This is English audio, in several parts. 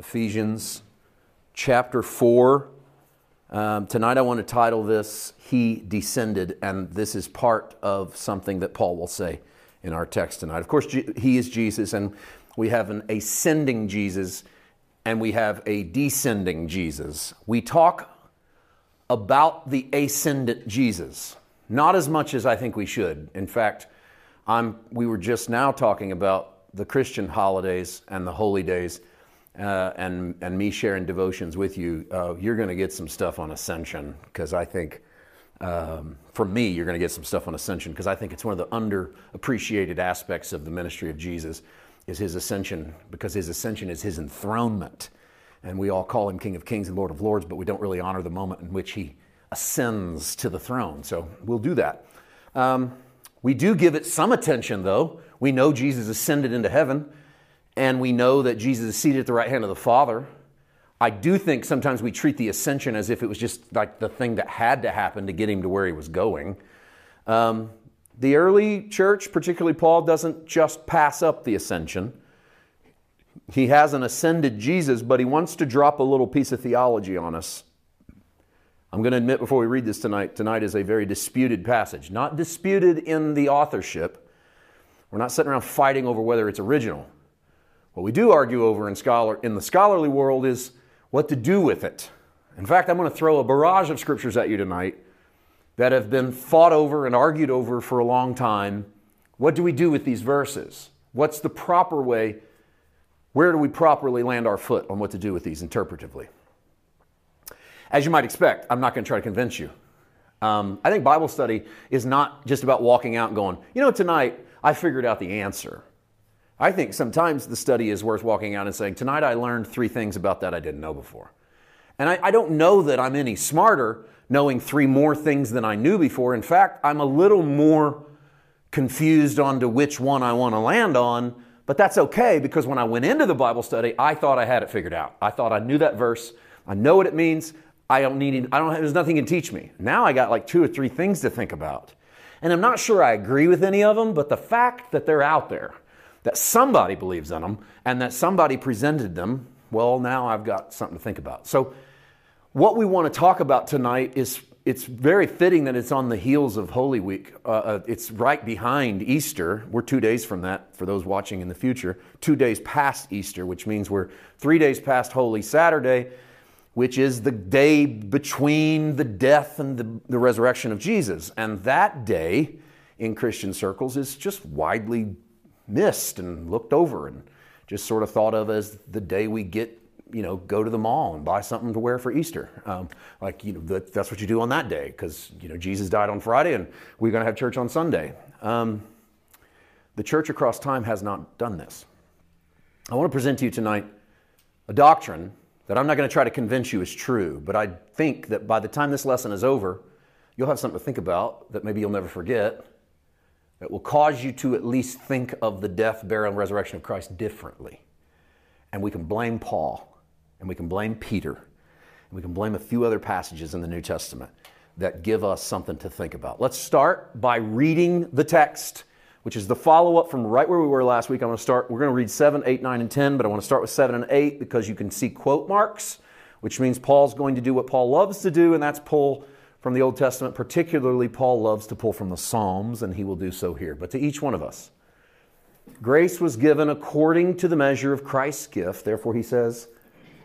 Ephesians chapter 4. Um, tonight I want to title this, He Descended, and this is part of something that Paul will say in our text tonight. Of course, He is Jesus, and we have an ascending Jesus, and we have a descending Jesus. We talk about the ascendant Jesus, not as much as I think we should. In fact, I'm, we were just now talking about the Christian holidays and the holy days uh, and, and me sharing devotions with you, uh, you're going to get some stuff on ascension because I think, um, for me, you're going to get some stuff on ascension because I think it's one of the underappreciated aspects of the ministry of Jesus is his ascension because his ascension is his enthronement. And we all call him King of Kings and Lord of Lords, but we don't really honor the moment in which he ascends to the throne. So we'll do that. Um, we do give it some attention, though. We know Jesus ascended into heaven and we know that Jesus is seated at the right hand of the Father. I do think sometimes we treat the ascension as if it was just like the thing that had to happen to get him to where he was going. Um, the early church, particularly Paul, doesn't just pass up the ascension. He has an ascended Jesus, but he wants to drop a little piece of theology on us. I'm going to admit before we read this tonight, tonight is a very disputed passage. Not disputed in the authorship. We're not sitting around fighting over whether it's original. What we do argue over in, scholar, in the scholarly world is what to do with it. In fact, I'm going to throw a barrage of scriptures at you tonight that have been fought over and argued over for a long time. What do we do with these verses? What's the proper way? Where do we properly land our foot on what to do with these interpretively? As you might expect, I'm not going to try to convince you. Um, I think Bible study is not just about walking out and going, you know, tonight I figured out the answer. I think sometimes the study is worth walking out and saying, Tonight I learned three things about that I didn't know before. And I, I, don't know that I'm any smarter knowing three more things than I knew before. In fact, I'm a little more confused on to which one I want to land on, but that's okay because when I went into the Bible study, I thought I had it figured out. I thought I knew that verse, I know what it means. I don't need, I don't, there's nothing can teach me. Now I got like two or three things to think about. And I'm not sure I agree with any of them, but the fact that they're out there that somebody believes in them and that somebody presented them, well, now I've got something to think about. So, what we want to talk about tonight is it's very fitting that it's on the heels of Holy Week. Uh, uh, it's right behind Easter. We're two days from that for those watching in the future. Two days past Easter, which means we're three days past Holy Saturday, which is the day between the death and the, the resurrection of Jesus. And that day in Christian circles is just widely missed and looked over and just sort of thought of as the day we get you know go to the mall and buy something to wear for easter. Um, like you know that, that's what you do on that day because you know jesus died on friday and we're going to have church on sunday. Um, the church across time has not done this. I want to present to you tonight a doctrine that i'm not going to try to convince you is true but i think that by the time this lesson is over you'll have something to think about that maybe you'll never forget that will cause you to at least think of the death, burial, and resurrection of Christ differently. And we can blame Paul, and we can blame Peter, and we can blame a few other passages in the New Testament that give us something to think about. Let's start by reading the text, which is the follow up from right where we were last week. I'm going to start, we're going to read 7, 8, 9, and 10, but I want to start with 7 and 8 because you can see quote marks, which means Paul's going to do what Paul loves to do, and that's pull from the Old Testament, particularly Paul loves to pull from the Psalms, and he will do so here. But to each one of us, grace was given according to the measure of Christ's gift. Therefore, he says,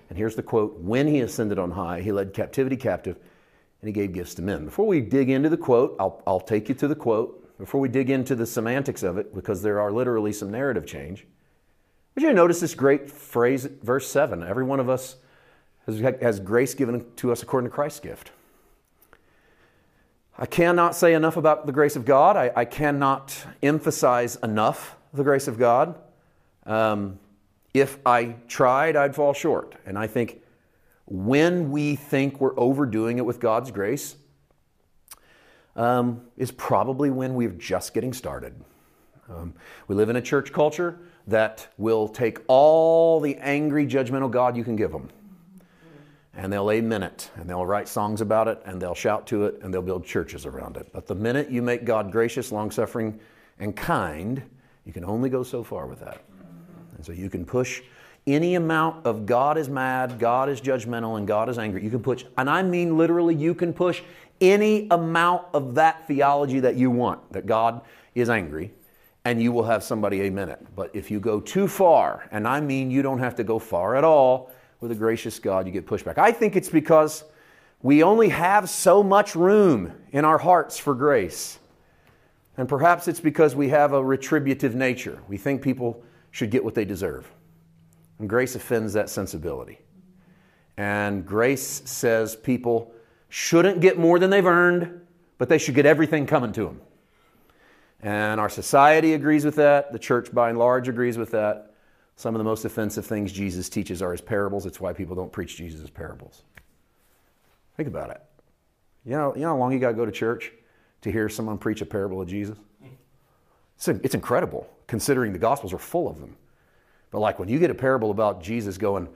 and here's the quote When he ascended on high, he led captivity captive, and he gave gifts to men. Before we dig into the quote, I'll, I'll take you to the quote. Before we dig into the semantics of it, because there are literally some narrative change, would you notice this great phrase, verse 7? Every one of us has, has grace given to us according to Christ's gift. I cannot say enough about the grace of God. I, I cannot emphasize enough the grace of God. Um, if I tried, I'd fall short. And I think when we think we're overdoing it with God's grace, um, is probably when we're just getting started. Um, we live in a church culture that will take all the angry, judgmental God you can give them and they'll amen it, and they'll write songs about it, and they'll shout to it, and they'll build churches around it. But the minute you make God gracious, long suffering, and kind, you can only go so far with that. And so you can push any amount of God is mad, God is judgmental, and God is angry. You can push, and I mean literally, you can push any amount of that theology that you want, that God is angry, and you will have somebody amen it. But if you go too far, and I mean you don't have to go far at all with a gracious God, you get pushback. I think it's because we only have so much room in our hearts for grace. And perhaps it's because we have a retributive nature. We think people should get what they deserve. And grace offends that sensibility. And grace says people shouldn't get more than they've earned, but they should get everything coming to them. And our society agrees with that. The church, by and large, agrees with that. Some of the most offensive things Jesus teaches are his parables. It's why people don't preach Jesus' parables. Think about it. You know, you know how long you got to go to church to hear someone preach a parable of Jesus? It's, it's incredible, considering the Gospels are full of them. But like when you get a parable about Jesus going,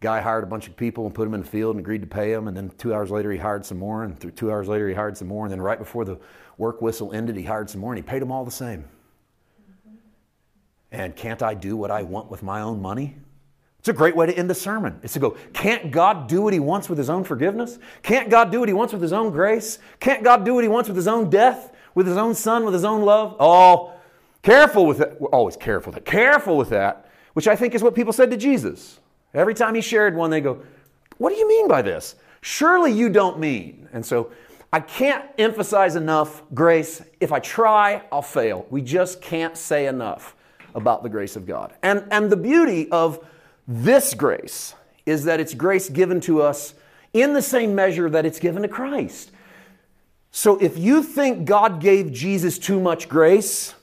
guy hired a bunch of people and put them in the field and agreed to pay them, and then two hours later he hired some more, and two hours later he hired some more, and then right before the work whistle ended, he hired some more, and he paid them all the same. And can't I do what I want with my own money? It's a great way to end a sermon. It's to go, can't God do what he wants with his own forgiveness? Can't God do what he wants with his own grace? Can't God do what he wants with his own death, with his own son, with his own love? Oh, careful with it. We're always careful with it. Careful with that which I think is what people said to Jesus. Every time he shared one, they go, What do you mean by this? Surely you don't mean. And so I can't emphasize enough grace. If I try, I'll fail. We just can't say enough about the grace of God. And, and the beauty of this grace is that it's grace given to us in the same measure that it's given to Christ. So if you think God gave Jesus too much grace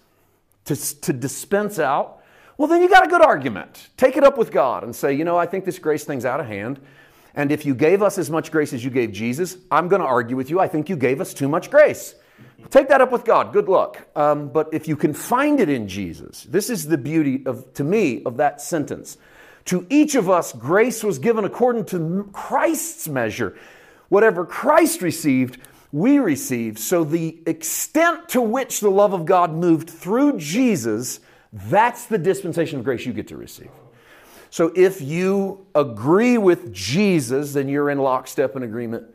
to, to dispense out, well, then you got a good argument. Take it up with God and say, you know, I think this grace thing's out of hand. And if you gave us as much grace as you gave Jesus, I'm going to argue with you. I think you gave us too much grace. Take that up with God. Good luck. Um, but if you can find it in Jesus, this is the beauty of, to me, of that sentence. To each of us, grace was given according to Christ's measure. Whatever Christ received, we received. So the extent to which the love of God moved through Jesus that's the dispensation of grace you get to receive. So if you agree with Jesus, then you're in lockstep in agreement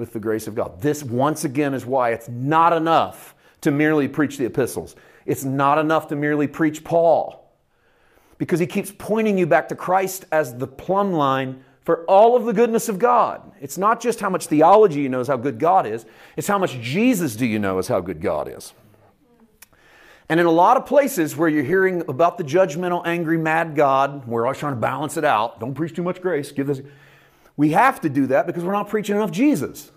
with the grace of God. This, once again, is why it's not enough to merely preach the epistles. It's not enough to merely preach Paul because he keeps pointing you back to Christ as the plumb line for all of the goodness of God. It's not just how much theology you know is how good God is, it's how much Jesus do you know is how good God is. And in a lot of places where you're hearing about the judgmental, angry, mad God, we're always trying to balance it out. Don't preach too much grace. Give this. We have to do that because we're not preaching enough Jesus.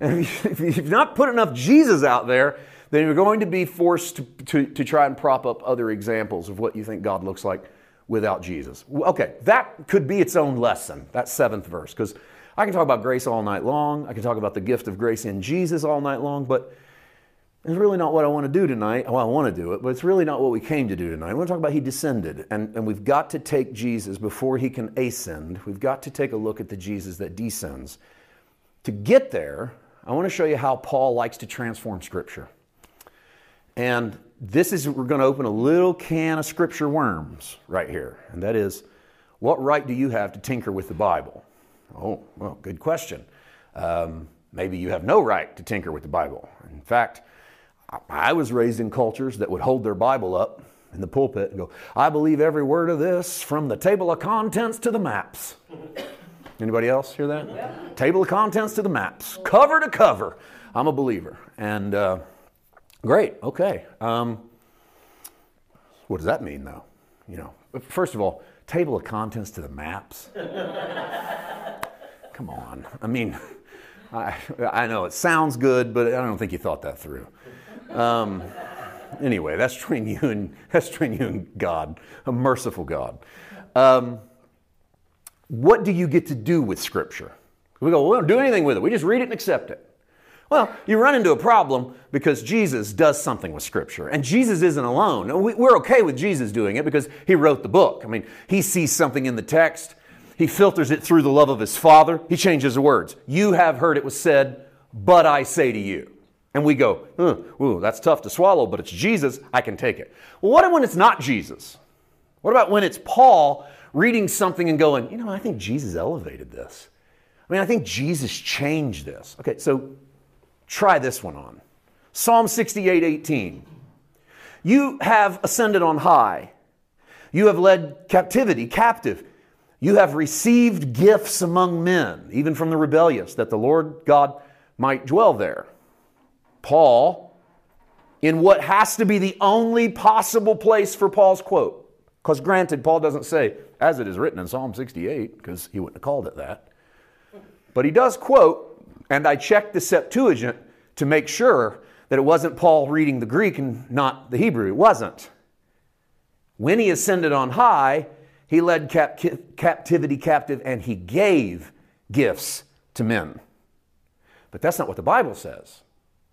And if you've not put enough Jesus out there, then you're going to be forced to, to, to try and prop up other examples of what you think God looks like without Jesus. Okay, that could be its own lesson, that seventh verse, because I can talk about grace all night long. I can talk about the gift of grace in Jesus all night long, but it's really not what I want to do tonight. Well, I want to do it, but it's really not what we came to do tonight. I want to talk about He descended, and, and we've got to take Jesus before He can ascend. We've got to take a look at the Jesus that descends. To get there, I want to show you how Paul likes to transform Scripture. And this is, we're going to open a little can of Scripture worms right here, and that is, what right do you have to tinker with the Bible? Oh, well, good question. Um, maybe you have no right to tinker with the Bible. In fact, I was raised in cultures that would hold their Bible up in the pulpit and go, I believe every word of this from the table of contents to the maps. Anybody else hear that? Yeah. Table of contents to the maps, cover to cover. I'm a believer. And uh, great, okay. Um, what does that mean, though? You know, first of all, table of contents to the maps. Come on. I mean, I, I know it sounds good, but I don't think you thought that through. Um, anyway, that's between you and that's between you and God, a merciful God. Um, what do you get to do with Scripture? We go, well, we don't do anything with it. We just read it and accept it. Well, you run into a problem because Jesus does something with Scripture. And Jesus isn't alone. We're okay with Jesus doing it because he wrote the book. I mean, he sees something in the text, he filters it through the love of his Father, he changes the words. You have heard it was said, but I say to you. And we go, ooh, that's tough to swallow, but it's Jesus, I can take it. Well, what when it's not Jesus? What about when it's Paul reading something and going, you know, I think Jesus elevated this. I mean, I think Jesus changed this. Okay, so try this one on. Psalm 68 18. You have ascended on high. You have led captivity captive. You have received gifts among men, even from the rebellious, that the Lord God might dwell there. Paul, in what has to be the only possible place for Paul's quote, because granted, Paul doesn't say, as it is written in Psalm 68, because he wouldn't have called it that. But he does quote, and I checked the Septuagint to make sure that it wasn't Paul reading the Greek and not the Hebrew. It wasn't. When he ascended on high, he led cap- captivity captive and he gave gifts to men. But that's not what the Bible says.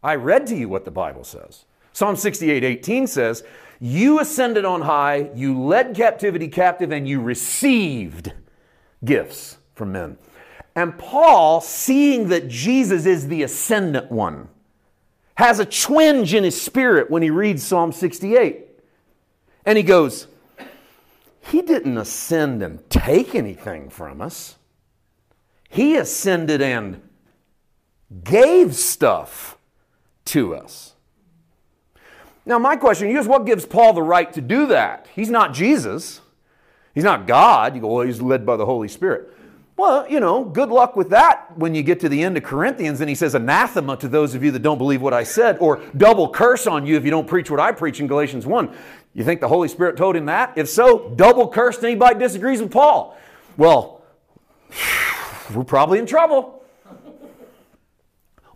I read to you what the Bible says. Psalm 68 18 says, You ascended on high, you led captivity captive, and you received gifts from men. And Paul, seeing that Jesus is the ascendant one, has a twinge in his spirit when he reads Psalm 68. And he goes, He didn't ascend and take anything from us. He ascended and gave stuff to us. Now, my question is what gives Paul the right to do that? He's not Jesus, he's not God. You go, well, he's led by the Holy Spirit. Well, you know, good luck with that when you get to the end of Corinthians and he says, anathema to those of you that don't believe what I said, or double curse on you if you don't preach what I preach in Galatians 1. You think the Holy Spirit told him that? If so, double curse to anybody disagrees with Paul. Well, we're probably in trouble.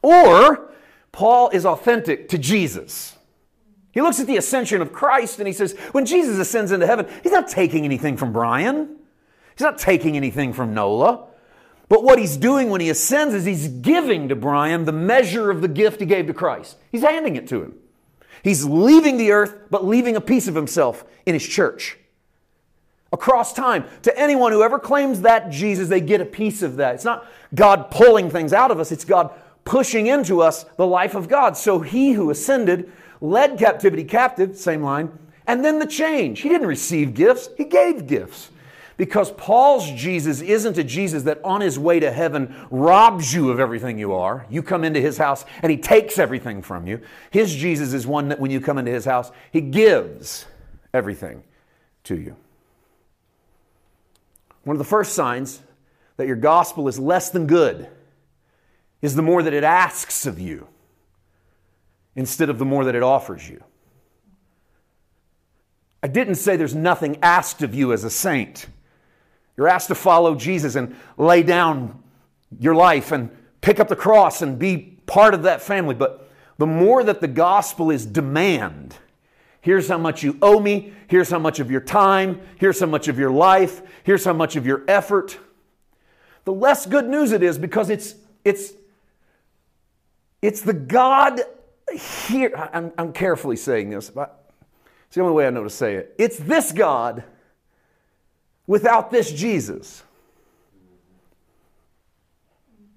Or Paul is authentic to Jesus. He looks at the ascension of Christ and he says, when Jesus ascends into heaven, he's not taking anything from Brian. He's not taking anything from Nola. But what he's doing when he ascends is he's giving to Brian the measure of the gift he gave to Christ. He's handing it to him. He's leaving the earth, but leaving a piece of himself in his church. Across time, to anyone who ever claims that Jesus, they get a piece of that. It's not God pulling things out of us, it's God pushing into us the life of God. So he who ascended led captivity captive, same line, and then the change. He didn't receive gifts, he gave gifts. Because Paul's Jesus isn't a Jesus that on his way to heaven robs you of everything you are. You come into his house and he takes everything from you. His Jesus is one that when you come into his house, he gives everything to you. One of the first signs that your gospel is less than good is the more that it asks of you instead of the more that it offers you. I didn't say there's nothing asked of you as a saint. You're asked to follow Jesus and lay down your life and pick up the cross and be part of that family. But the more that the gospel is demand, here's how much you owe me, here's how much of your time, here's how much of your life, here's how much of your effort, the less good news it is because it's it's it's the God here. I'm, I'm carefully saying this, but it's the only way I know to say it. It's this God without this Jesus.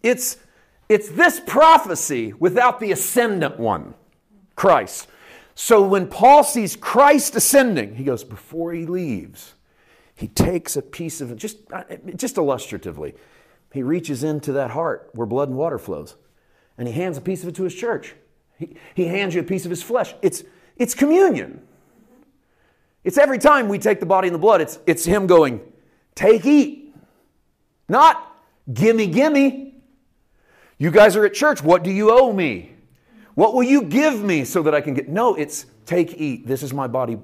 It's, it's this prophecy without the ascendant one, Christ. So when Paul sees Christ ascending, he goes, before he leaves, he takes a piece of, just, uh, just illustratively, he reaches into that heart where blood and water flows, and he hands a piece of it to his church. He, he hands you a piece of his flesh. It's, it's communion. It's every time we take the body and the blood, it's, it's Him going, take, eat. Not gimme, gimme. You guys are at church. What do you owe me? What will you give me so that I can get? No, it's take, eat. This is my body.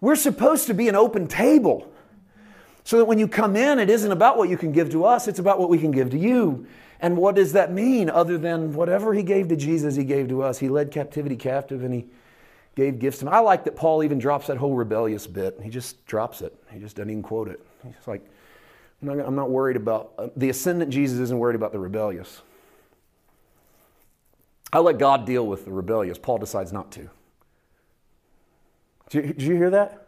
We're supposed to be an open table so that when you come in, it isn't about what you can give to us, it's about what we can give to you. And what does that mean other than whatever he gave to Jesus, he gave to us? He led captivity captive and he gave gifts to him. I like that Paul even drops that whole rebellious bit. He just drops it. He just doesn't even quote it. He's like, I'm not, I'm not worried about, uh, the ascendant Jesus isn't worried about the rebellious. I let God deal with the rebellious. Paul decides not to. Did you, did you hear that?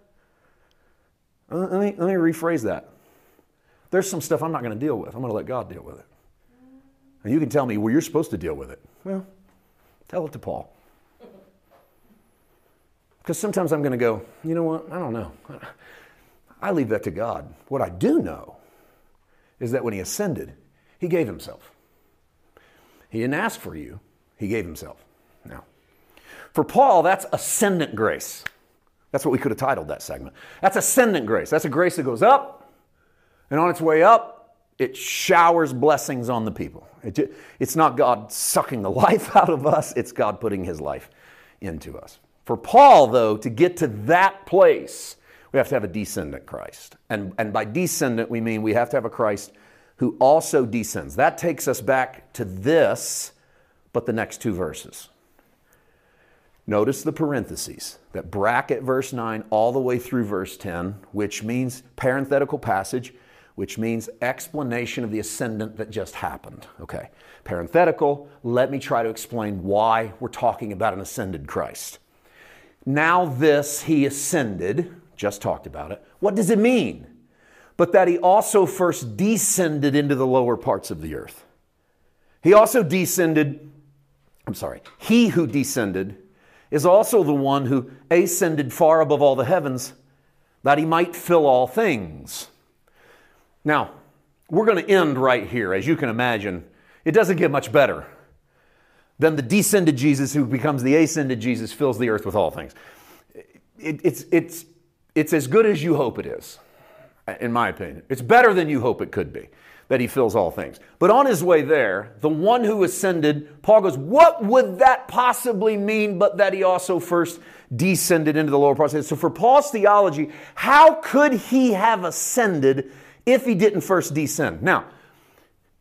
Uh, let me, let me rephrase that. There's some stuff I'm not going to deal with. I'm going to let God deal with it. And you can tell me, well, you're supposed to deal with it. Well, tell it to Paul. Because sometimes I'm going to go, you know what? I don't know. I leave that to God. What I do know is that when he ascended, he gave himself. He didn't ask for you, he gave himself. Now, for Paul, that's ascendant grace. That's what we could have titled that segment. That's ascendant grace. That's a grace that goes up, and on its way up, it showers blessings on the people. It, it's not God sucking the life out of us, it's God putting his life into us. For Paul, though, to get to that place, we have to have a descendant Christ. And, and by descendant, we mean we have to have a Christ who also descends. That takes us back to this, but the next two verses. Notice the parentheses that bracket verse 9 all the way through verse 10, which means parenthetical passage, which means explanation of the ascendant that just happened. Okay, parenthetical, let me try to explain why we're talking about an ascended Christ. Now, this, he ascended, just talked about it. What does it mean? But that he also first descended into the lower parts of the earth. He also descended, I'm sorry, he who descended is also the one who ascended far above all the heavens that he might fill all things. Now, we're going to end right here. As you can imagine, it doesn't get much better than the descended Jesus who becomes the ascended Jesus fills the earth with all things. It, it's, it's, it's as good as you hope it is, in my opinion. It's better than you hope it could be that he fills all things. But on his way there, the one who ascended, Paul goes, What would that possibly mean but that he also first descended into the lower parts? So, for Paul's theology, how could he have ascended if he didn't first descend? Now,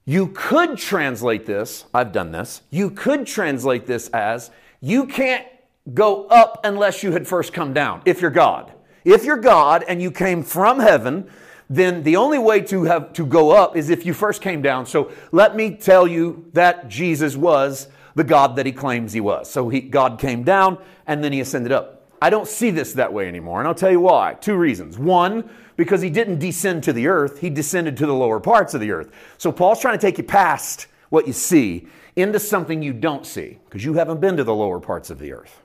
you could translate this, I've done this, you could translate this as you can't go up unless you had first come down, if you're God. If you're God and you came from heaven, then the only way to have to go up is if you first came down. So let me tell you that Jesus was the God that he claims he was. So he, God came down and then he ascended up. I don't see this that way anymore, and I'll tell you why. Two reasons. One, because he didn't descend to the earth, he descended to the lower parts of the earth. So Paul's trying to take you past what you see into something you don't see, because you haven't been to the lower parts of the earth.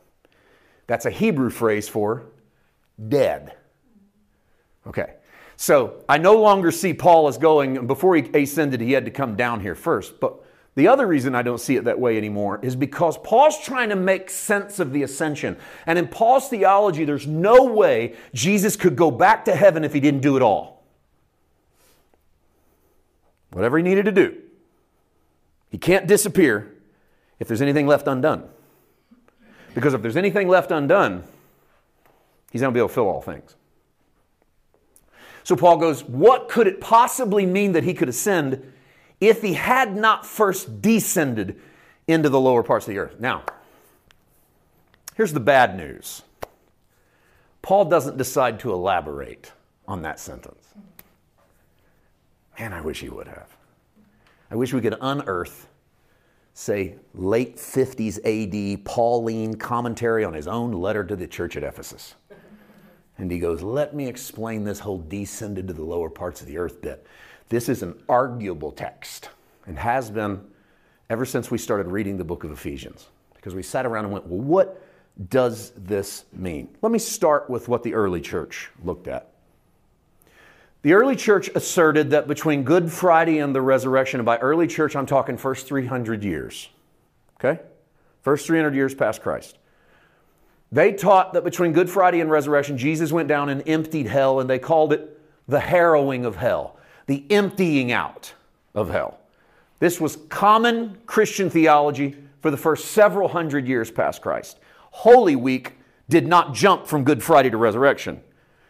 That's a Hebrew phrase for dead. Okay. So I no longer see Paul as going, before he ascended, he had to come down here first. But the other reason I don't see it that way anymore is because Paul's trying to make sense of the ascension. And in Paul's theology, there's no way Jesus could go back to heaven if he didn't do it all. Whatever he needed to do. He can't disappear if there's anything left undone. Because if there's anything left undone, he's not going to be able to fill all things. So Paul goes, What could it possibly mean that he could ascend if he had not first descended into the lower parts of the earth? Now, here's the bad news Paul doesn't decide to elaborate on that sentence. Man, I wish he would have. I wish we could unearth, say, late 50s AD Pauline commentary on his own letter to the church at Ephesus. And he goes, Let me explain this whole descended to the lower parts of the earth bit. This is an arguable text and has been ever since we started reading the book of Ephesians. Because we sat around and went, Well, what does this mean? Let me start with what the early church looked at. The early church asserted that between Good Friday and the resurrection, and by early church, I'm talking first 300 years, okay? First 300 years past Christ. They taught that between Good Friday and resurrection, Jesus went down and emptied hell, and they called it the harrowing of hell, the emptying out of hell. This was common Christian theology for the first several hundred years past Christ. Holy Week did not jump from Good Friday to resurrection,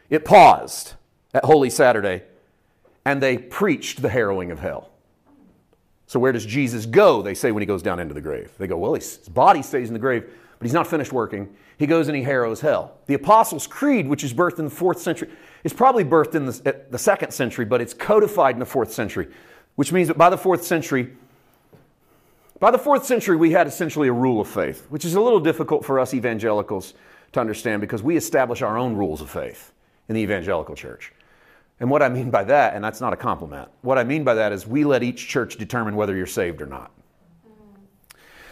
it paused at Holy Saturday, and they preached the harrowing of hell. So, where does Jesus go? They say when he goes down into the grave. They go, well, his body stays in the grave, but he's not finished working he goes and he harrows hell. The Apostles' Creed, which is birthed in the fourth century, is probably birthed in the, the second century, but it's codified in the fourth century, which means that by the fourth century, by the fourth century, we had essentially a rule of faith, which is a little difficult for us evangelicals to understand because we establish our own rules of faith in the evangelical church. And what I mean by that, and that's not a compliment, what I mean by that is we let each church determine whether you're saved or not.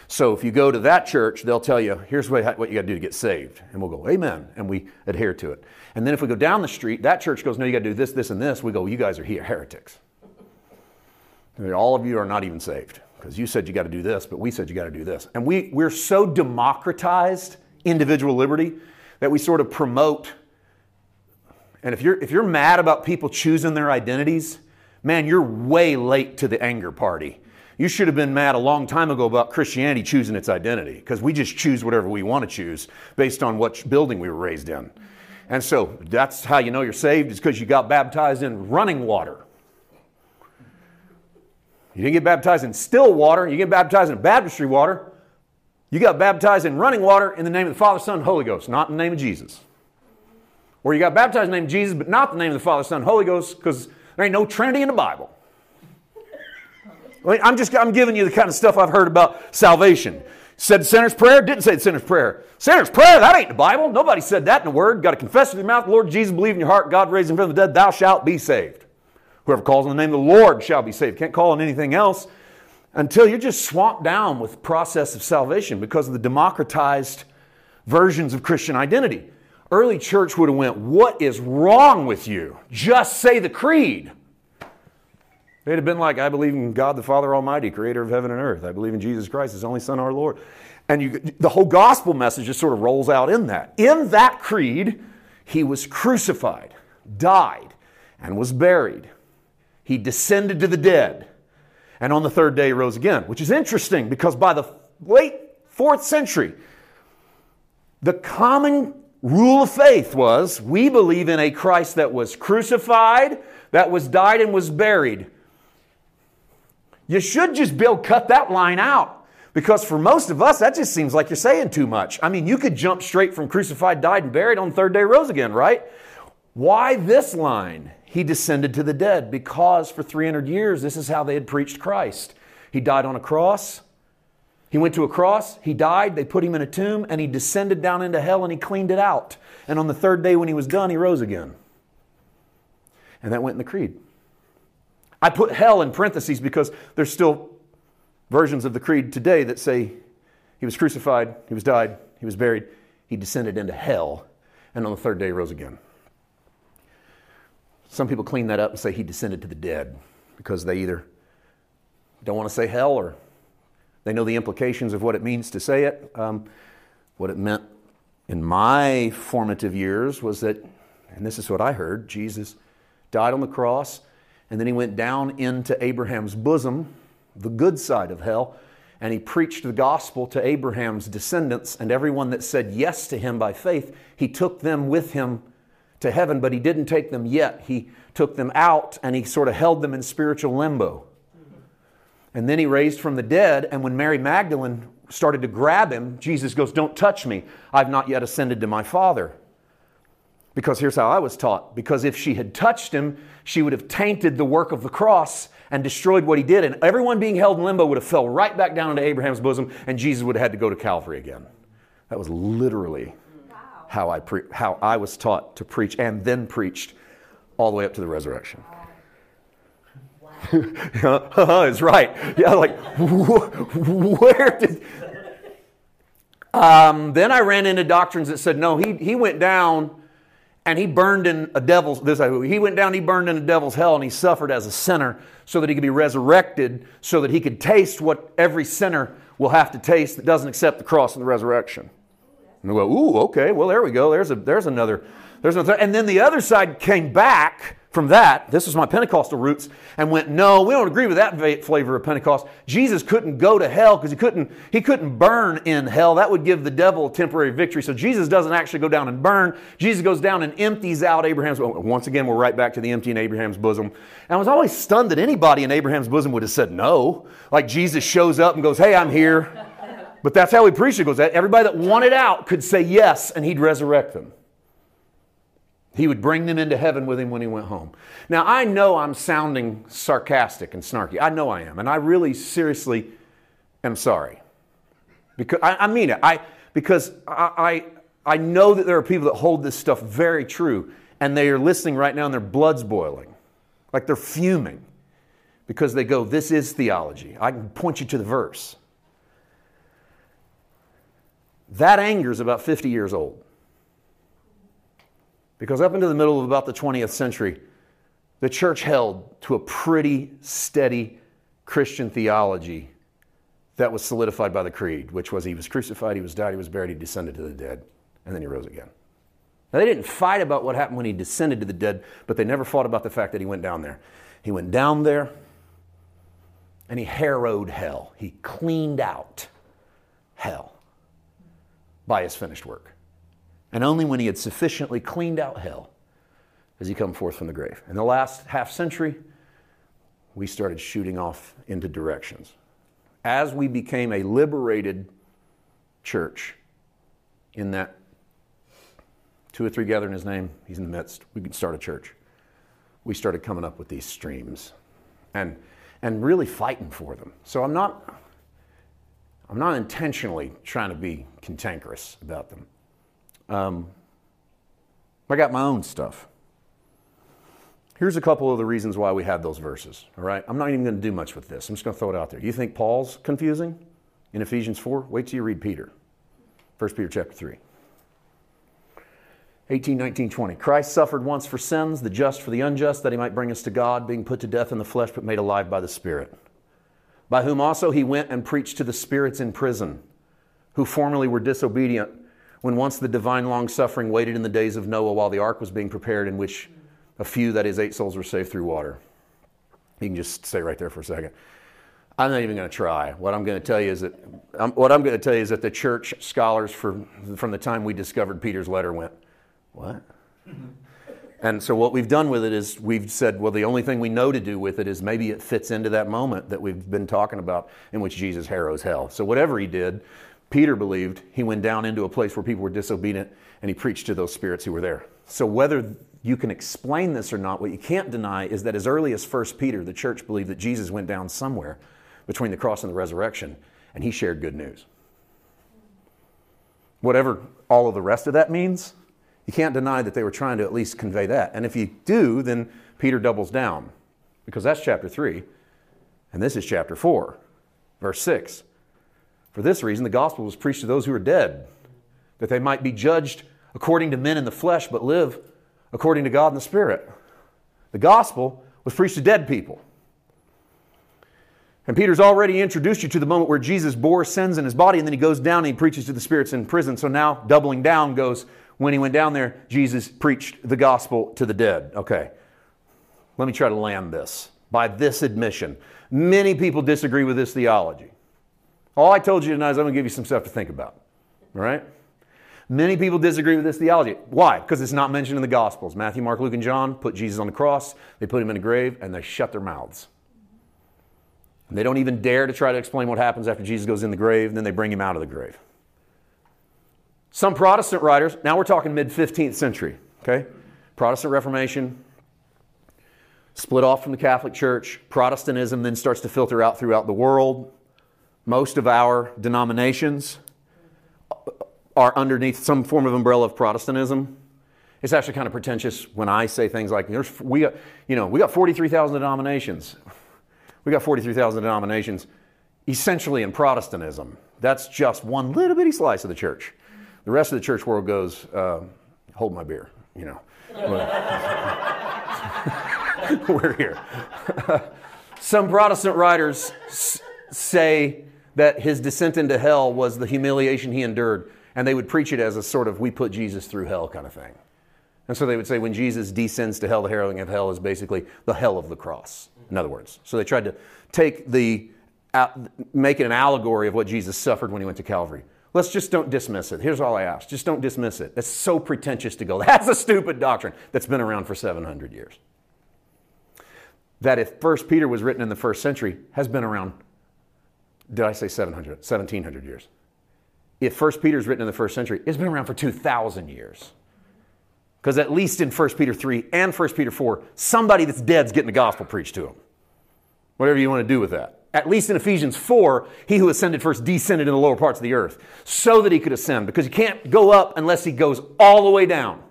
So if you go to that church, they'll tell you, here's what, what you got to do to get saved. And we'll go, amen. And we adhere to it. And then if we go down the street, that church goes, no, you got to do this, this, and this. We go, you guys are here, heretics. All of you are not even saved because you said you got to do this, but we said you got to do this. And we, we're so democratized individual liberty that we sort of promote. And if you're, if you're mad about people choosing their identities, man, you're way late to the anger party. You should have been mad a long time ago about Christianity choosing its identity because we just choose whatever we want to choose based on what building we were raised in. And so that's how you know you're saved is because you got baptized in running water. You didn't get baptized in still water, you get baptized in baptistry water. You got baptized in running water in the name of the Father, Son, and Holy Ghost, not in the name of Jesus. Or you got baptized in the name of Jesus, but not the name of the Father, Son, Holy Ghost, because there ain't no Trinity in the Bible. I'm just I'm giving you the kind of stuff I've heard about salvation. Said the sinner's prayer, didn't say the sinner's prayer. Sinner's prayer, that ain't the Bible. Nobody said that in the Word. Got to confess with your mouth, Lord Jesus, believe in your heart, God raised him from the dead, thou shalt be saved. Whoever calls on the name of the Lord shall be saved. Can't call on anything else until you're just swamped down with process of salvation because of the democratized versions of Christian identity. Early church would have went, "What is wrong with you? Just say the creed." They'd have been like, "I believe in God the Father Almighty, creator of heaven and earth. I believe in Jesus Christ, his only son our Lord." And you, the whole gospel message just sort of rolls out in that. In that creed, he was crucified, died, and was buried. He descended to the dead. And on the third day, rose again, which is interesting because by the late fourth century, the common rule of faith was we believe in a Christ that was crucified, that was died, and was buried. You should just to cut that line out because for most of us, that just seems like you're saying too much. I mean, you could jump straight from crucified, died, and buried on third day, rose again, right? Why this line? he descended to the dead because for 300 years this is how they had preached Christ. He died on a cross. He went to a cross, he died, they put him in a tomb, and he descended down into hell and he cleaned it out. And on the third day, when he was done, he rose again. And that went in the creed. I put hell in parentheses because there's still versions of the creed today that say he was crucified, he was died, he was buried, he descended into hell, and on the third day, rose again. Some people clean that up and say he descended to the dead because they either don't want to say hell or they know the implications of what it means to say it. Um, what it meant in my formative years was that, and this is what I heard Jesus died on the cross, and then he went down into Abraham's bosom, the good side of hell, and he preached the gospel to Abraham's descendants, and everyone that said yes to him by faith, he took them with him to heaven, but he didn't take them yet. He took them out and he sort of held them in spiritual limbo. And then he raised from the dead, and when Mary Magdalene started to grab him, Jesus goes, Don't touch me. I've not yet ascended to my Father. Because here's how I was taught because if she had touched him, she would have tainted the work of the cross and destroyed what he did. And everyone being held in limbo would have fell right back down into Abraham's bosom, and Jesus would have had to go to Calvary again. That was literally how I, pre- how I was taught to preach and then preached all the way up to the resurrection. Wow. it's right. Yeah, like, where did. Um, then I ran into doctrines that said, no, he, he went down and he burned in a devil's this he went down he burned in a devil's hell and he suffered as a sinner so that he could be resurrected so that he could taste what every sinner will have to taste that doesn't accept the cross and the resurrection and we go, ooh, okay, well, there we go. There's, a, there's another. There's another. And then the other side came back from that. This was my Pentecostal roots, and went, no, we don't agree with that flavor of Pentecost. Jesus couldn't go to hell because he couldn't, he couldn't burn in hell. That would give the devil temporary victory. So Jesus doesn't actually go down and burn. Jesus goes down and empties out Abraham's. Once again, we're right back to the emptying Abraham's bosom. And I was always stunned that anybody in Abraham's bosom would have said no. Like Jesus shows up and goes, hey, I'm here. But that's how he preached it. Goes everybody that wanted out could say yes, and he'd resurrect them. He would bring them into heaven with him when he went home. Now I know I'm sounding sarcastic and snarky. I know I am, and I really seriously am sorry. Because I, I mean it. I because I, I I know that there are people that hold this stuff very true, and they are listening right now, and their blood's boiling, like they're fuming, because they go, "This is theology." I can point you to the verse. That anger is about 50 years old. Because up into the middle of about the 20th century, the church held to a pretty steady Christian theology that was solidified by the creed, which was he was crucified, he was died, he was buried, he descended to the dead, and then he rose again. Now, they didn't fight about what happened when he descended to the dead, but they never fought about the fact that he went down there. He went down there and he harrowed hell. He cleaned out hell by his finished work. And only when he had sufficiently cleaned out hell has he come forth from the grave. In the last half century, we started shooting off into directions. As we became a liberated church in that two or three gather in his name, he's in the midst, we could start a church. We started coming up with these streams and, and really fighting for them. So I'm not, I'm not intentionally trying to be cantankerous about them. Um, I got my own stuff. Here's a couple of the reasons why we have those verses, all right? I'm not even going to do much with this. I'm just going to throw it out there. You think Paul's confusing in Ephesians 4? Wait till you read Peter. 1 Peter chapter 3. 18, 19, 20. Christ suffered once for sins, the just for the unjust, that he might bring us to God, being put to death in the flesh, but made alive by the Spirit. By whom also he went and preached to the spirits in prison, who formerly were disobedient, when once the divine long suffering waited in the days of Noah while the ark was being prepared, in which a few, that is, eight souls, were saved through water. You can just stay right there for a second. I'm not even going to try. What I'm going to tell you is that um, what I'm going to tell you is that the church scholars for, from the time we discovered Peter's letter went, what? and so what we've done with it is we've said, well, the only thing we know to do with it is maybe it fits into that moment that we've been talking about in which Jesus harrows hell. So whatever he did, Peter believed he went down into a place where people were disobedient and he preached to those spirits who were there. So whether you can explain this or not, what you can't deny is that as early as 1 Peter, the church believed that Jesus went down somewhere between the cross and the resurrection and he shared good news. Whatever all of the rest of that means, you can't deny that they were trying to at least convey that. And if you do, then Peter doubles down because that's chapter 3 and this is chapter 4, verse 6. For this reason, the gospel was preached to those who are dead, that they might be judged according to men in the flesh, but live according to God in the Spirit. The gospel was preached to dead people. And Peter's already introduced you to the moment where Jesus bore sins in his body, and then he goes down and he preaches to the spirits in prison. So now, doubling down goes, when he went down there, Jesus preached the gospel to the dead. Okay, let me try to land this by this admission. Many people disagree with this theology. All I told you tonight is I'm going to give you some stuff to think about. All right? Many people disagree with this theology. Why? Because it's not mentioned in the Gospels. Matthew, Mark, Luke, and John put Jesus on the cross, they put him in a grave, and they shut their mouths. And they don't even dare to try to explain what happens after Jesus goes in the grave, and then they bring him out of the grave. Some Protestant writers, now we're talking mid 15th century, okay? Protestant Reformation, split off from the Catholic Church. Protestantism then starts to filter out throughout the world. Most of our denominations are underneath some form of umbrella of Protestantism. It's actually kind of pretentious when I say things like, There's, we you know, we got 43,000 denominations. We got 43,000 denominations essentially in Protestantism. That's just one little bitty slice of the church. The rest of the church world goes, uh, hold my beer, you know. We're here. Some Protestant writers s- say that his descent into hell was the humiliation he endured and they would preach it as a sort of we put Jesus through hell kind of thing. And so they would say when Jesus descends to hell, the harrowing of hell is basically the hell of the cross, in other words. So they tried to take the, make it an allegory of what Jesus suffered when he went to Calvary. Let's just don't dismiss it. Here's all I ask just don't dismiss it. It's so pretentious to go, that's a stupid doctrine that's been around for 700 years. That if First Peter was written in the first century, has been around, did I say 700, 1700 years? if 1 Peter is written in the first century, it's been around for 2,000 years. Because at least in 1 Peter 3 and 1 Peter 4, somebody that's dead is getting the gospel preached to them. Whatever you want to do with that. At least in Ephesians 4, he who ascended first descended in the lower parts of the earth so that he could ascend. Because you can't go up unless he goes all the way down.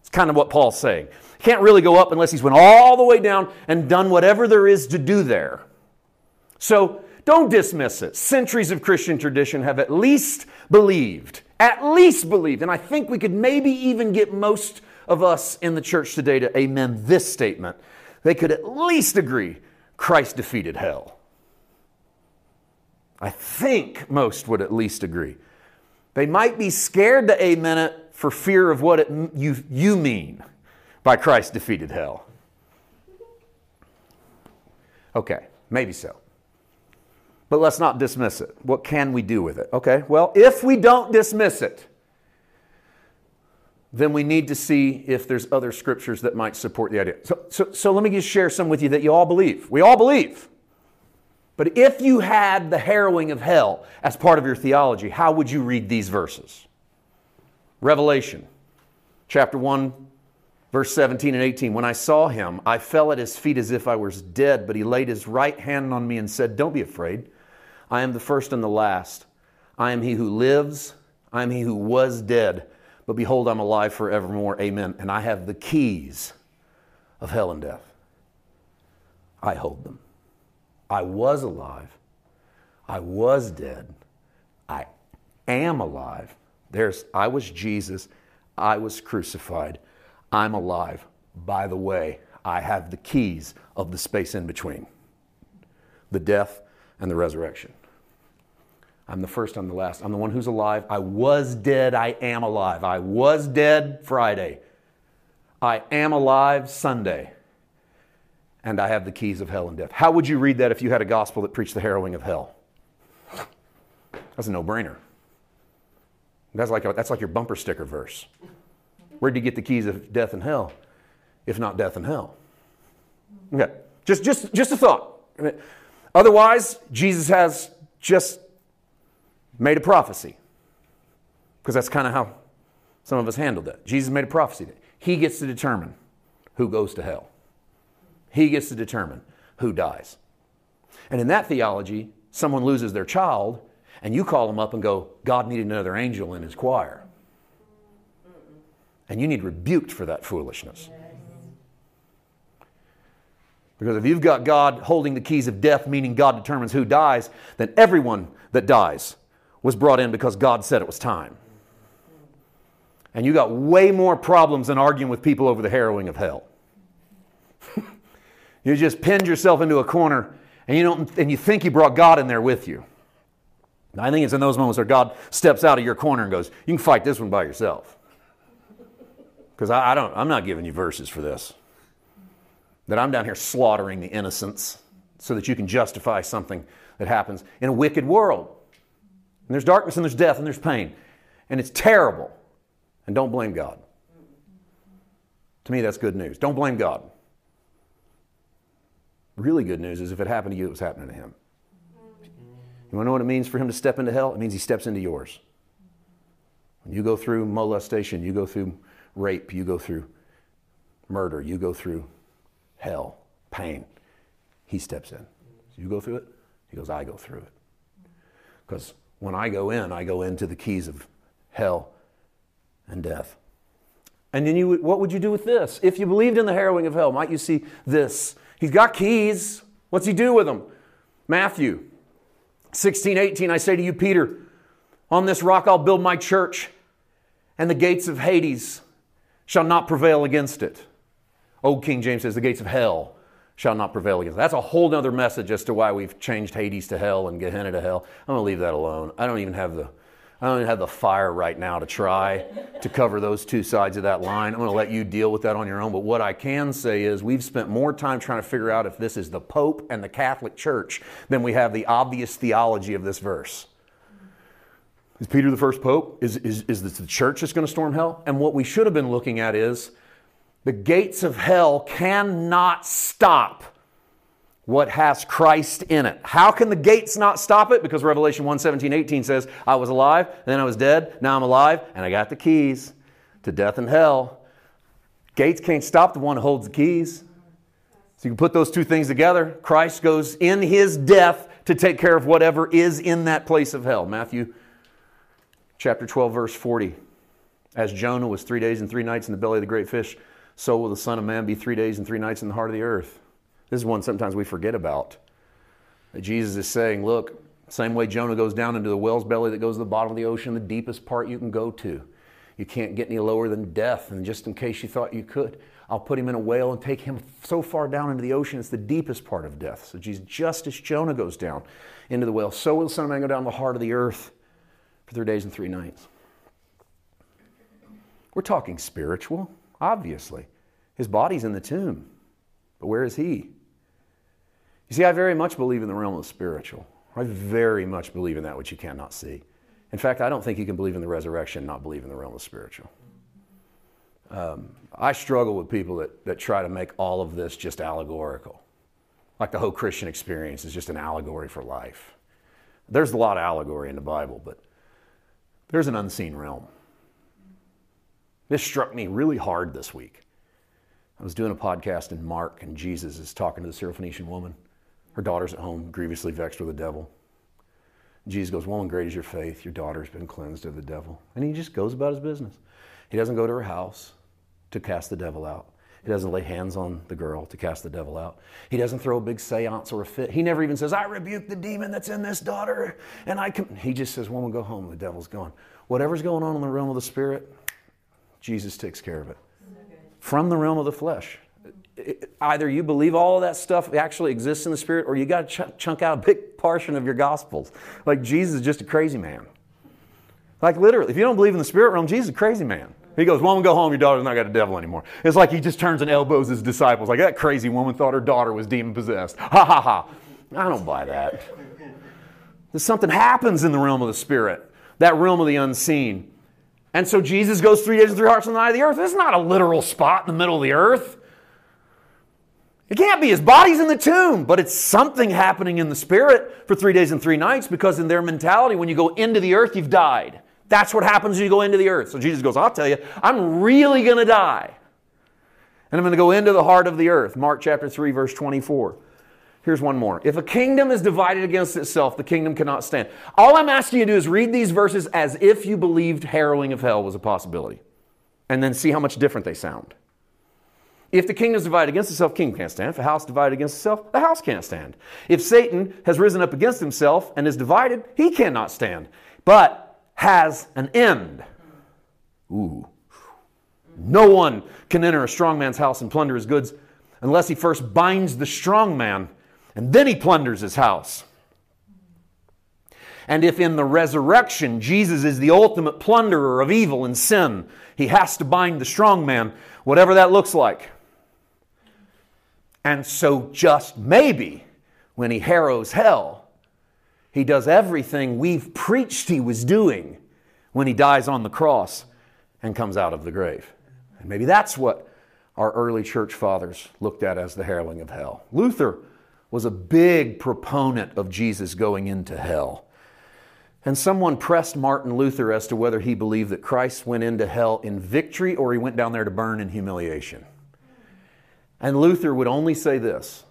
It's kind of what Paul's saying. He can't really go up unless he's went all the way down and done whatever there is to do there. So don't dismiss it. Centuries of Christian tradition have at least believed at least believed, and I think we could maybe even get most of us in the church today to amen this statement. They could at least agree Christ defeated hell. I think most would at least agree. They might be scared to amen it for fear of what it, you, you mean by Christ defeated hell. Okay, maybe so. But let's not dismiss it. What can we do with it? Okay, well, if we don't dismiss it, then we need to see if there's other scriptures that might support the idea. So, so, so let me just share some with you that you all believe. We all believe. But if you had the harrowing of hell as part of your theology, how would you read these verses? Revelation chapter 1, verse 17 and 18. When I saw him, I fell at his feet as if I was dead, but he laid his right hand on me and said, Don't be afraid. I am the first and the last. I am he who lives. I am he who was dead. But behold, I'm alive forevermore. Amen. And I have the keys of hell and death. I hold them. I was alive. I was dead. I am alive. There's I was Jesus. I was crucified. I'm alive. By the way, I have the keys of the space in between. The death and the resurrection. I'm the first, I'm the last. I'm the one who's alive. I was dead, I am alive. I was dead Friday. I am alive Sunday. And I have the keys of hell and death. How would you read that if you had a gospel that preached the harrowing of hell? That's a no brainer. That's like, that's like your bumper sticker verse. Where'd you get the keys of death and hell, if not death and hell? Okay, just, just, just a thought. Otherwise, Jesus has just made a prophecy. Because that's kind of how some of us handled that. Jesus made a prophecy. That He gets to determine who goes to hell, he gets to determine who dies. And in that theology, someone loses their child, and you call them up and go, God needed another angel in his choir. And you need rebuked for that foolishness. Because if you've got God holding the keys of death, meaning God determines who dies, then everyone that dies was brought in because God said it was time. And you got way more problems than arguing with people over the harrowing of hell. you just pinned yourself into a corner and you, don't, and you think you brought God in there with you. I think it's in those moments where God steps out of your corner and goes, You can fight this one by yourself. Because I, I, don't, I'm not giving you verses for this. That I'm down here slaughtering the innocents so that you can justify something that happens in a wicked world. And there's darkness and there's death and there's pain. And it's terrible. And don't blame God. To me, that's good news. Don't blame God. Really good news is if it happened to you, it was happening to him. You want to know what it means for him to step into hell? It means he steps into yours. When you go through molestation, you go through rape, you go through murder, you go through hell, pain. He steps in. So you go through it, he goes, I go through it. Because when I go in, I go into the keys of hell and death. And then you, what would you do with this? If you believed in the harrowing of hell, might you see this? He's got keys. What's he do with them? Matthew 16, 18, I say to you, Peter, on this rock I'll build my church, and the gates of Hades shall not prevail against it. Old King James says, the gates of hell shall not prevail against. That's a whole other message as to why we've changed Hades to hell and Gehenna to hell. I'm going to leave that alone. I don't even have the I don't even have the fire right now to try to cover those two sides of that line. I'm going to let you deal with that on your own. But what I can say is we've spent more time trying to figure out if this is the Pope and the Catholic Church than we have the obvious theology of this verse. Is Peter the first Pope? Is, is, is this the church that's going to storm hell? And what we should have been looking at is the gates of hell cannot stop what has Christ in it. How can the gates not stop it? Because Revelation 1 17, 18 says, I was alive, then I was dead, now I'm alive, and I got the keys to death and hell. Gates can't stop the one who holds the keys. So you can put those two things together. Christ goes in his death to take care of whatever is in that place of hell. Matthew chapter 12, verse 40. As Jonah was three days and three nights in the belly of the great fish, so will the Son of Man be three days and three nights in the heart of the earth. This is one sometimes we forget about. Jesus is saying, look, Same way Jonah goes down into the whale's belly that goes to the bottom of the ocean, the deepest part you can go to. You can't get any lower than death. And just in case you thought you could, I'll put him in a whale and take him so far down into the ocean, it's the deepest part of death. So Jesus, just as Jonah goes down into the whale, so will the Son of Man go down the heart of the earth for three days and three nights. We're talking spiritual, obviously. His body's in the tomb, but where is he? You see, I very much believe in the realm of the spiritual. I very much believe in that which you cannot see. In fact, I don't think you can believe in the resurrection and not believe in the realm of the spiritual. Um, I struggle with people that, that try to make all of this just allegorical. Like the whole Christian experience is just an allegory for life. There's a lot of allegory in the Bible, but there's an unseen realm. This struck me really hard this week. I was doing a podcast in Mark, and Jesus is talking to the Syrophoenician woman. Her daughter's at home, grievously vexed with the devil. Jesus goes, Woman, great is your faith. Your daughter's been cleansed of the devil. And he just goes about his business. He doesn't go to her house to cast the devil out. He doesn't lay hands on the girl to cast the devil out. He doesn't throw a big seance or a fit. He never even says, I rebuke the demon that's in this daughter. And I can. He just says, Woman, go home. The devil's gone. Whatever's going on in the realm of the spirit, Jesus takes care of it. From the realm of the flesh. Either you believe all of that stuff actually exists in the spirit, or you got to ch- chunk out a big portion of your gospels. Like Jesus is just a crazy man. Like literally, if you don't believe in the spirit realm, Jesus is a crazy man. He goes, Woman, go home. Your daughter's not got a devil anymore. It's like he just turns and elbows his disciples. Like that crazy woman thought her daughter was demon possessed. Ha ha ha. I don't buy that. There's something happens in the realm of the spirit, that realm of the unseen. And so Jesus goes three days and three hearts on the eye of the earth. This is not a literal spot in the middle of the earth. It can't be. His body's in the tomb, but it's something happening in the spirit for three days and three nights because in their mentality, when you go into the earth, you've died. That's what happens when you go into the earth. So Jesus goes, I'll tell you, I'm really going to die. And I'm going to go into the heart of the earth. Mark chapter 3, verse 24. Here's one more. If a kingdom is divided against itself, the kingdom cannot stand. All I'm asking you to do is read these verses as if you believed harrowing of hell was a possibility, and then see how much different they sound. If the kingdom is divided against itself, the kingdom can't stand. If a house divided against itself, the house can't stand. If Satan has risen up against himself and is divided, he cannot stand, but has an end. Ooh. No one can enter a strong man's house and plunder his goods unless he first binds the strong man and then he plunders his house. And if in the resurrection Jesus is the ultimate plunderer of evil and sin, he has to bind the strong man, whatever that looks like. And so, just maybe, when he harrows hell, he does everything we've preached he was doing when he dies on the cross and comes out of the grave. And maybe that's what our early church fathers looked at as the harrowing of hell. Luther was a big proponent of Jesus going into hell. And someone pressed Martin Luther as to whether he believed that Christ went into hell in victory or he went down there to burn in humiliation. And Luther would only say this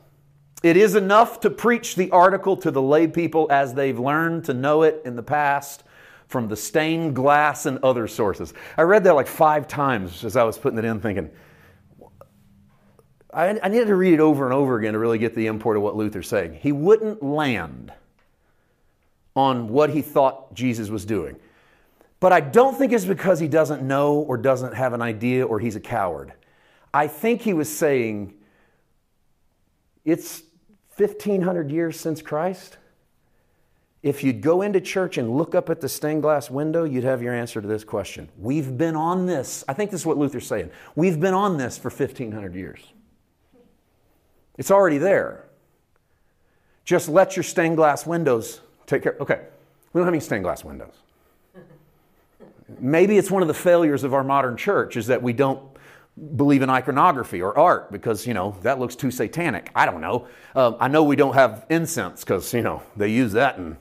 It is enough to preach the article to the lay people as they've learned to know it in the past from the stained glass and other sources. I read that like five times as I was putting it in, thinking, I, I needed to read it over and over again to really get the import of what Luther's saying. He wouldn't land on what he thought Jesus was doing. But I don't think it's because he doesn't know or doesn't have an idea or he's a coward. I think he was saying it's 1500 years since Christ. If you'd go into church and look up at the stained glass window, you'd have your answer to this question. We've been on this. I think this is what Luther's saying. We've been on this for 1500 years. It's already there. Just let your stained glass windows take care. Okay, we don't have any stained glass windows. Maybe it's one of the failures of our modern church is that we don't believe in iconography or art because you know that looks too satanic. I don't know. Um, I know we don't have incense because you know they use that in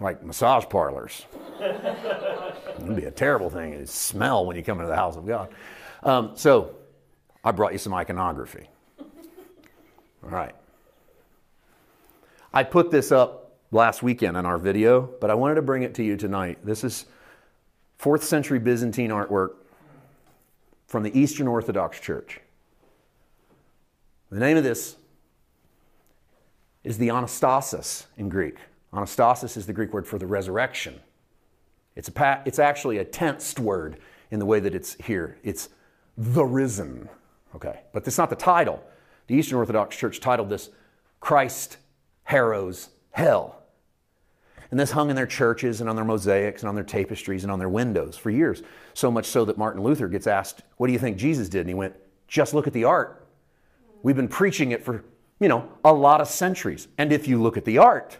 like massage parlors. It'd be a terrible thing. It smell when you come into the house of God. Um, so I brought you some iconography. All right. I put this up last weekend in our video, but I wanted to bring it to you tonight. This is fourth century Byzantine artwork from the Eastern Orthodox Church. The name of this is the Anastasis in Greek. Anastasis is the Greek word for the resurrection. It's, a pa- it's actually a tensed word in the way that it's here. It's the risen. Okay, but it's not the title. The Eastern Orthodox Church titled this Christ Harrows Hell. And this hung in their churches and on their mosaics and on their tapestries and on their windows for years. So much so that Martin Luther gets asked, What do you think Jesus did? And he went, Just look at the art. We've been preaching it for, you know, a lot of centuries. And if you look at the art,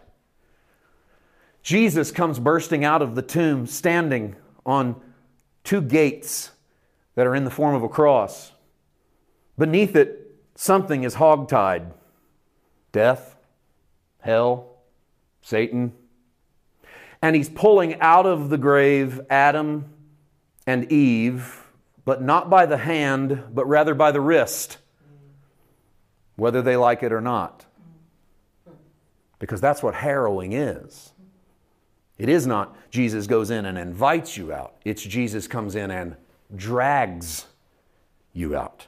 Jesus comes bursting out of the tomb, standing on two gates that are in the form of a cross. Beneath it, something is hogtied death, hell, Satan. And he's pulling out of the grave Adam and Eve, but not by the hand, but rather by the wrist, whether they like it or not. Because that's what harrowing is. It is not Jesus goes in and invites you out, it's Jesus comes in and drags you out.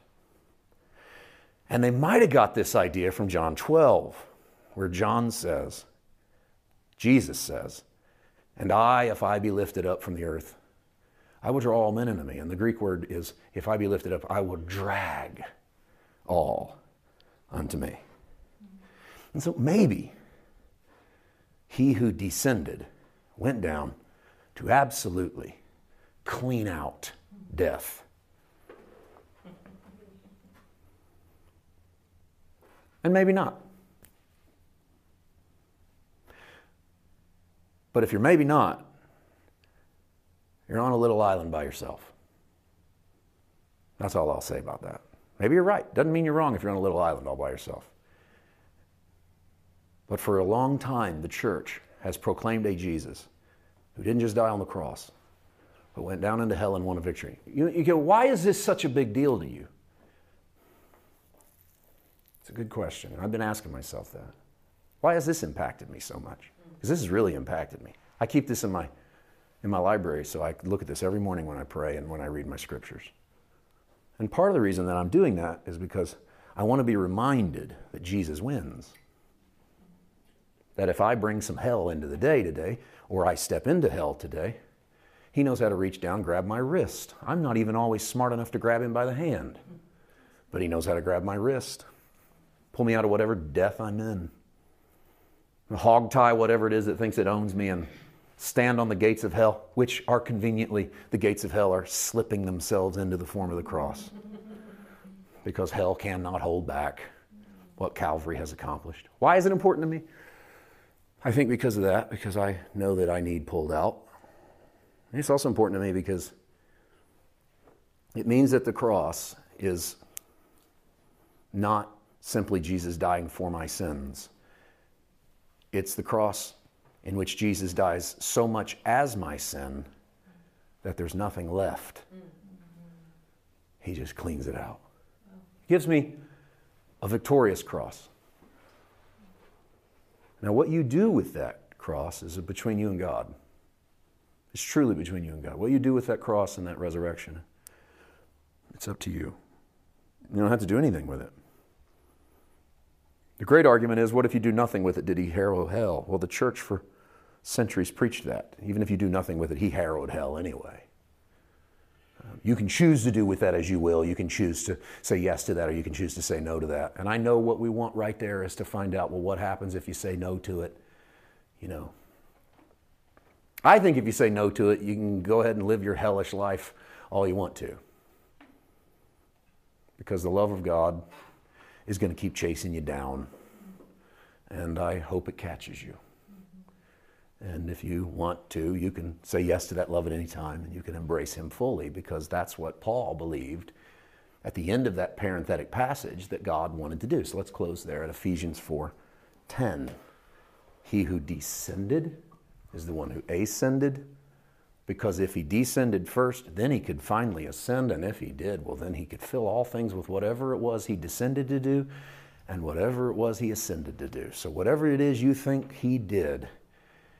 And they might have got this idea from John 12, where John says, Jesus says, And I, if I be lifted up from the earth, I will draw all men unto me. And the Greek word is, if I be lifted up, I will drag all unto me. And so maybe he who descended went down to absolutely clean out death. And maybe not. But if you're maybe not, you're on a little island by yourself. That's all I'll say about that. Maybe you're right. Doesn't mean you're wrong if you're on a little island all by yourself. But for a long time, the church has proclaimed a Jesus who didn't just die on the cross, but went down into hell and won a victory. You, you go, why is this such a big deal to you? It's a good question. And I've been asking myself that. Why has this impacted me so much? Mm. Because this has really impacted me. I keep this in my, in my library so I look at this every morning when I pray and when I read my scriptures. And part of the reason that I'm doing that is because I want to be reminded that Jesus wins. That if I bring some hell into the day today, or I step into hell today, he knows how to reach down, grab my wrist. I'm not even always smart enough to grab him by the hand, but he knows how to grab my wrist, pull me out of whatever death I'm in, hog tie whatever it is that thinks it owns me, and stand on the gates of hell, which are conveniently, the gates of hell are slipping themselves into the form of the cross. Because hell cannot hold back what Calvary has accomplished. Why is it important to me? I think because of that, because I know that I need pulled out. And it's also important to me because it means that the cross is not simply Jesus dying for my sins. It's the cross in which Jesus dies so much as my sin that there's nothing left. He just cleans it out. Gives me a victorious cross. Now, what you do with that cross is between you and God. It's truly between you and God. What you do with that cross and that resurrection, it's up to you. You don't have to do anything with it. The great argument is what if you do nothing with it? Did he harrow hell? Well, the church for centuries preached that. Even if you do nothing with it, he harrowed hell anyway. Um, you can choose to do with that as you will. You can choose to say yes to that or you can choose to say no to that. And I know what we want right there is to find out well, what happens if you say no to it? You know. I think if you say no to it, you can go ahead and live your hellish life all you want to. Because the love of God is going to keep chasing you down. And I hope it catches you. And if you want to, you can say yes to that love at any time and you can embrace him fully because that's what Paul believed at the end of that parenthetic passage that God wanted to do. So let's close there at Ephesians 4 10. He who descended is the one who ascended because if he descended first, then he could finally ascend. And if he did, well, then he could fill all things with whatever it was he descended to do and whatever it was he ascended to do. So, whatever it is you think he did,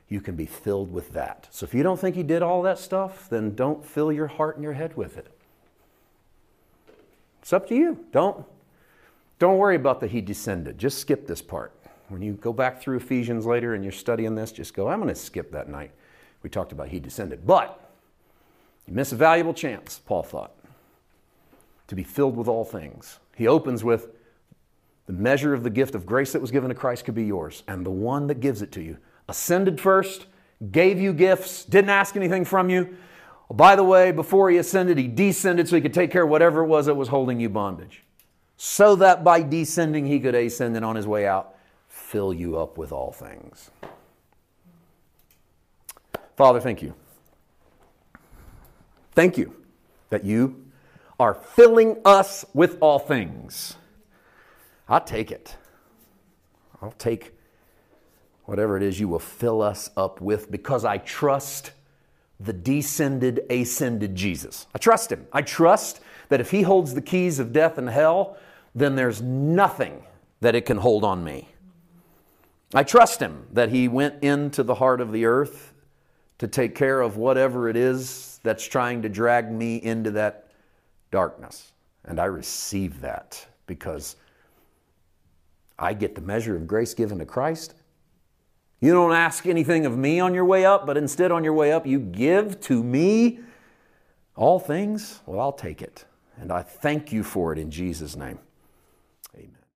you can be filled with that. So if you don't think he did all that stuff, then don't fill your heart and your head with it. It's up to you. Don't don't worry about the he descended. Just skip this part. When you go back through Ephesians later and you're studying this, just go, I'm going to skip that night. We talked about he descended. But you miss a valuable chance, Paul thought, to be filled with all things. He opens with the measure of the gift of grace that was given to Christ could be yours, and the one that gives it to you ascended first, gave you gifts, didn't ask anything from you. Oh, by the way, before he ascended, he descended so he could take care of whatever it was that was holding you bondage. So that by descending, he could ascend and on his way out, fill you up with all things. Father, thank you. Thank you that you are filling us with all things. I'll take it. I'll take whatever it is you will fill us up with because I trust the descended, ascended Jesus. I trust him. I trust that if he holds the keys of death and hell, then there's nothing that it can hold on me. I trust him that he went into the heart of the earth to take care of whatever it is that's trying to drag me into that darkness. And I receive that because I get the measure of grace given to Christ. You don't ask anything of me on your way up, but instead on your way up, you give to me all things. Well, I'll take it. And I thank you for it in Jesus' name.